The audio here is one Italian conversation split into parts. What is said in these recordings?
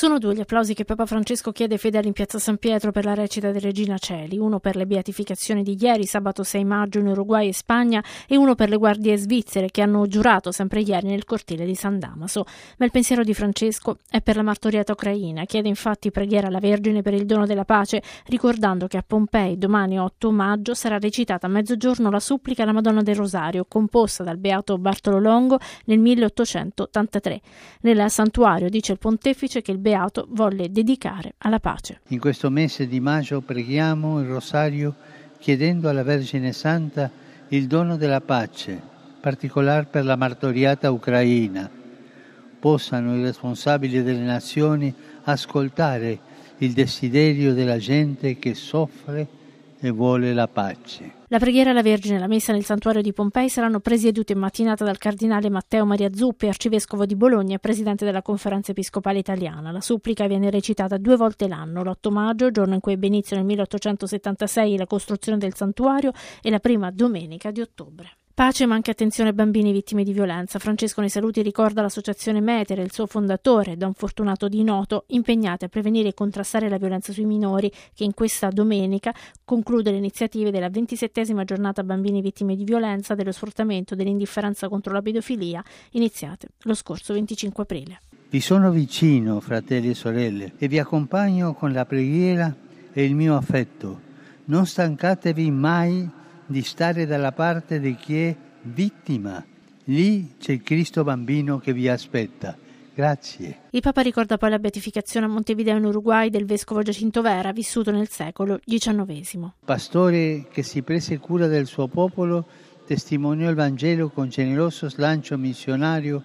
Sono due gli applausi che Papa Francesco chiede ai fedeli in piazza San Pietro per la recita di Regina Celi, uno per le beatificazioni di ieri, sabato 6 maggio in Uruguay e Spagna, e uno per le guardie svizzere che hanno giurato sempre ieri nel cortile di San Damaso. Ma il pensiero di Francesco è per la martoriata ucraina, chiede infatti preghiera alla Vergine per il dono della pace, ricordando che a Pompei domani 8 maggio sarà recitata a mezzogiorno la supplica alla Madonna del Rosario, composta dal beato Bartolo Longo nel 1883. Nel santuario dice il pontefice che il Beato volle dedicare alla pace. In questo mese di maggio preghiamo il rosario chiedendo alla Vergine Santa il dono della pace, particolare per la martoriata Ucraina. Possano i responsabili delle nazioni ascoltare il desiderio della gente che soffre e vuole la pace. La preghiera alla Vergine e la messa nel santuario di Pompei saranno presiedute in mattinata dal cardinale Matteo Maria Zuppi, arcivescovo di Bologna e presidente della conferenza episcopale italiana. La supplica viene recitata due volte l'anno, l'8 maggio, giorno in cui ebbe inizio nel 1876 la costruzione del santuario, e la prima domenica di ottobre. Pace ma anche attenzione ai bambini vittime di violenza. Francesco nei saluti ricorda l'associazione Metere, il suo fondatore, Don Fortunato Di Noto, impegnati a prevenire e contrastare la violenza sui minori, che in questa domenica conclude le iniziative della ventisettesima giornata bambini vittime di violenza, dello sfruttamento dell'indifferenza contro la pedofilia, iniziate lo scorso 25 aprile. Vi sono vicino, fratelli e sorelle, e vi accompagno con la preghiera e il mio affetto. Non stancatevi mai di stare dalla parte di chi è vittima. Lì c'è il Cristo bambino che vi aspetta. Grazie. Il Papa ricorda poi la beatificazione a Montevideo in Uruguay del vescovo Giacinto Vera, vissuto nel secolo XIX. Pastore che si prese cura del suo popolo, testimoniò il Vangelo con generoso slancio missionario,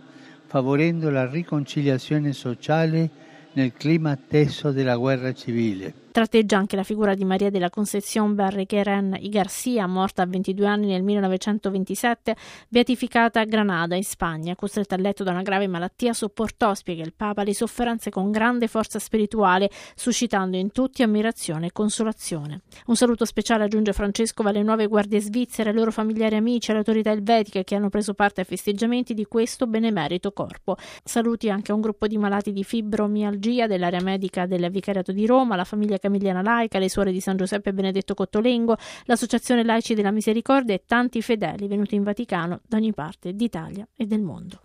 favorendo la riconciliazione sociale nel clima teso della guerra civile. Tratteggia anche la figura di Maria della Concepción Barrequeren y Garcia, morta a 22 anni nel 1927, beatificata a Granada, in Spagna. Costretta a letto da una grave malattia, sopportò, spiega il Papa, le sofferenze con grande forza spirituale, suscitando in tutti ammirazione e consolazione. Un saluto speciale aggiunge Francesco alle nuove guardie svizzere, ai loro familiari e amici, alle autorità elvetiche che hanno preso parte ai festeggiamenti di questo benemerito corpo. Saluti anche a un gruppo di malati di fibromialgia dell'area medica del Vicariato di Roma, la famiglia Camilliana Laica, le suore di San Giuseppe Benedetto Cottolengo, l'Associazione Laici della Misericordia e tanti fedeli venuti in Vaticano da ogni parte d'Italia e del mondo.